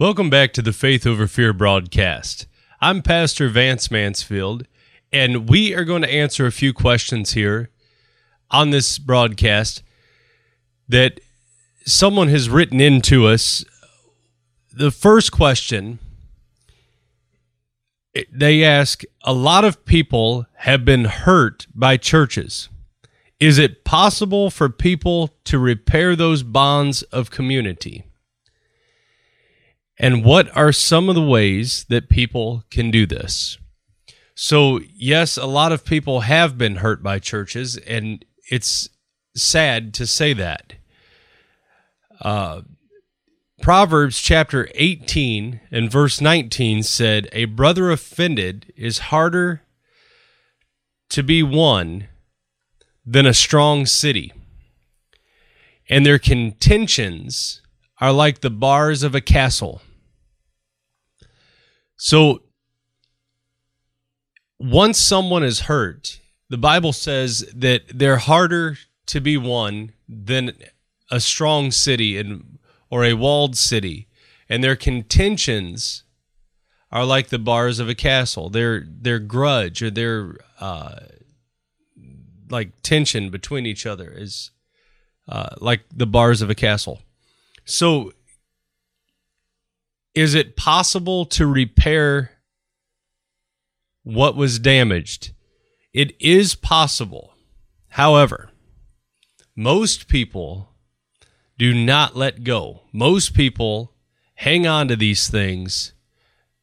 Welcome back to the Faith Over Fear broadcast. I'm Pastor Vance Mansfield, and we are going to answer a few questions here on this broadcast that someone has written into us. The first question they ask a lot of people have been hurt by churches. Is it possible for people to repair those bonds of community? And what are some of the ways that people can do this? So, yes, a lot of people have been hurt by churches, and it's sad to say that. Uh, Proverbs chapter 18 and verse 19 said, A brother offended is harder to be won than a strong city, and their contentions are like the bars of a castle. So, once someone is hurt, the Bible says that they're harder to be won than a strong city and or a walled city, and their contentions are like the bars of a castle. Their their grudge or their uh, like tension between each other is uh, like the bars of a castle. So is it possible to repair what was damaged? It is possible. However, most people do not let go. Most people hang on to these things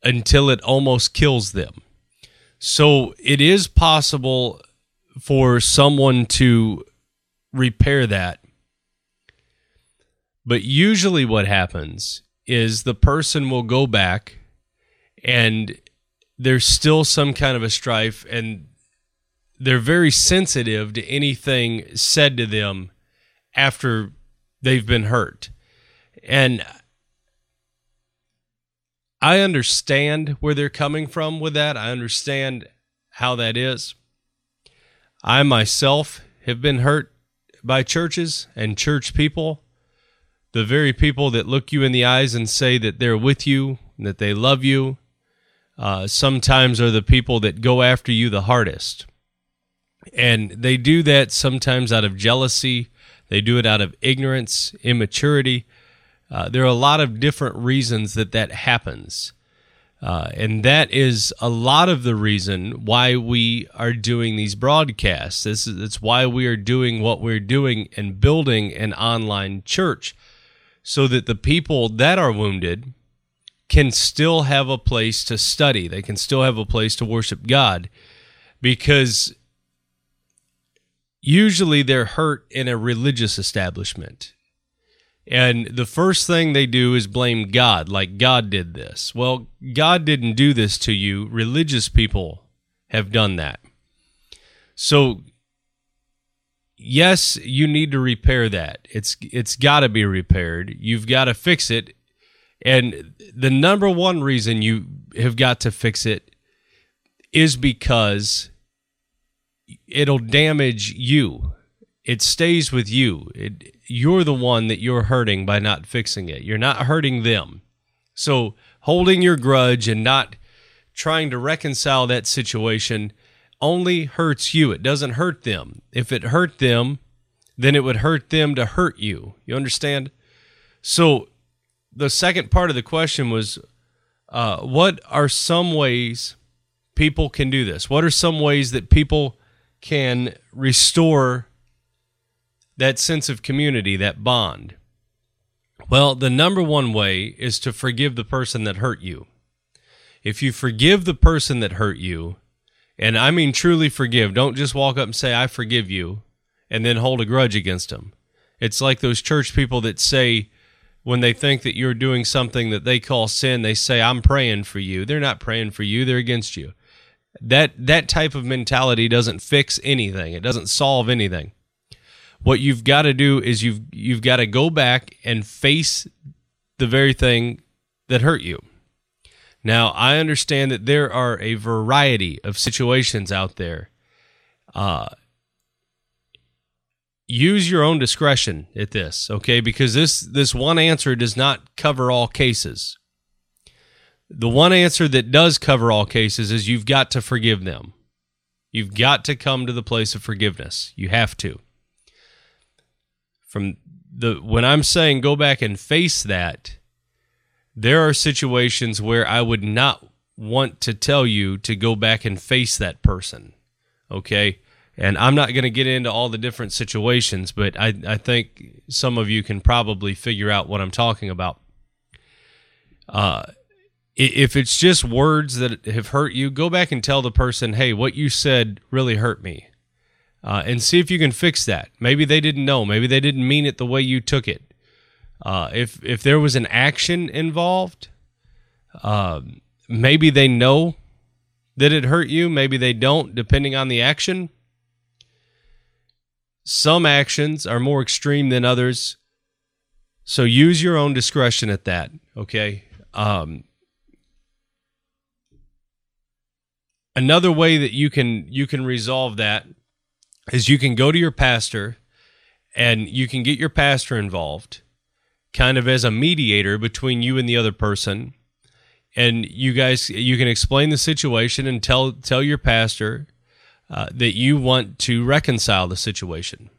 until it almost kills them. So it is possible for someone to repair that. But usually, what happens is the person will go back and there's still some kind of a strife and they're very sensitive to anything said to them after they've been hurt. And I understand where they're coming from with that. I understand how that is. I myself have been hurt by churches and church people the very people that look you in the eyes and say that they're with you, and that they love you, uh, sometimes are the people that go after you the hardest. And they do that sometimes out of jealousy, they do it out of ignorance, immaturity. Uh, there are a lot of different reasons that that happens. Uh, and that is a lot of the reason why we are doing these broadcasts. This is it's why we are doing what we're doing and building an online church so that the people that are wounded can still have a place to study. They can still have a place to worship God because usually they're hurt in a religious establishment. And the first thing they do is blame God, like God did this. Well, God didn't do this to you. Religious people have done that. So yes, you need to repair that. It's it's got to be repaired. You've got to fix it. And the number one reason you have got to fix it is because it'll damage you. It stays with you. It, you're the one that you're hurting by not fixing it. You're not hurting them. So holding your grudge and not trying to reconcile that situation only hurts you. It doesn't hurt them. If it hurt them, then it would hurt them to hurt you. You understand? So the second part of the question was uh, what are some ways people can do this? What are some ways that people can restore that sense of community, that bond? Well, the number one way is to forgive the person that hurt you. If you forgive the person that hurt you, and I mean truly forgive. Don't just walk up and say, I forgive you, and then hold a grudge against them. It's like those church people that say, when they think that you're doing something that they call sin, they say, I'm praying for you. They're not praying for you, they're against you. That, that type of mentality doesn't fix anything, it doesn't solve anything. What you've got to do is you've, you've got to go back and face the very thing that hurt you. Now, I understand that there are a variety of situations out there. Uh, use your own discretion at this, okay? Because this this one answer does not cover all cases. the one answer that does cover all cases is you've got to forgive them. You've got to come to the place of forgiveness. You have to. From the when I'm saying go back and face that, there are situations where I would not want to tell you to go back and face that person. Okay? And I'm not going to get into all the different situations, but I, I think some of you can probably figure out what I'm talking about. Uh, if it's just words that have hurt you, go back and tell the person, hey, what you said really hurt me. Uh, and see if you can fix that. Maybe they didn't know. Maybe they didn't mean it the way you took it. Uh, if if there was an action involved, uh, maybe they know that it hurt you. Maybe they don't, depending on the action. Some actions are more extreme than others, so use your own discretion at that. Okay. Um, another way that you can you can resolve that is you can go to your pastor and you can get your pastor involved kind of as a mediator between you and the other person and you guys you can explain the situation and tell tell your pastor uh, that you want to reconcile the situation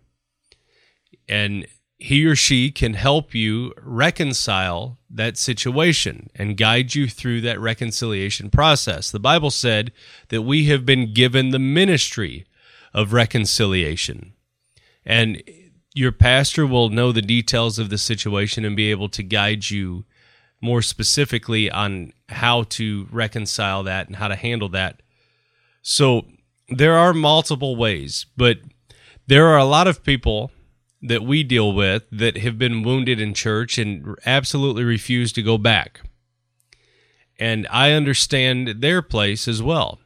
and he or she can help you reconcile that situation and guide you through that reconciliation process. The Bible said that we have been given the ministry of reconciliation. And your pastor will know the details of the situation and be able to guide you more specifically on how to reconcile that and how to handle that. So there are multiple ways, but there are a lot of people that we deal with that have been wounded in church and absolutely refuse to go back. And I understand their place as well.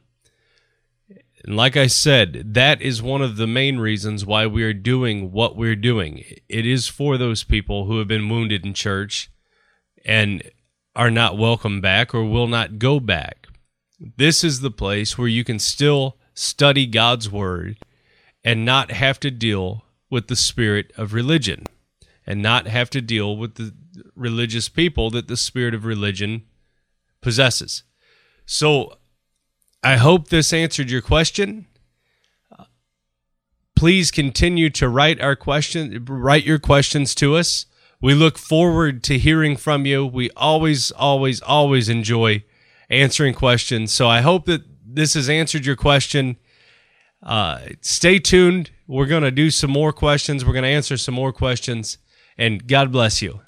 And like I said, that is one of the main reasons why we are doing what we're doing. It is for those people who have been wounded in church and are not welcome back or will not go back. This is the place where you can still study God's word and not have to deal with the spirit of religion and not have to deal with the religious people that the spirit of religion possesses. So I hope this answered your question. Please continue to write our question write your questions to us. We look forward to hearing from you. We always always always enjoy answering questions. So I hope that this has answered your question. Uh, stay tuned. We're going to do some more questions. We're going to answer some more questions. And God bless you.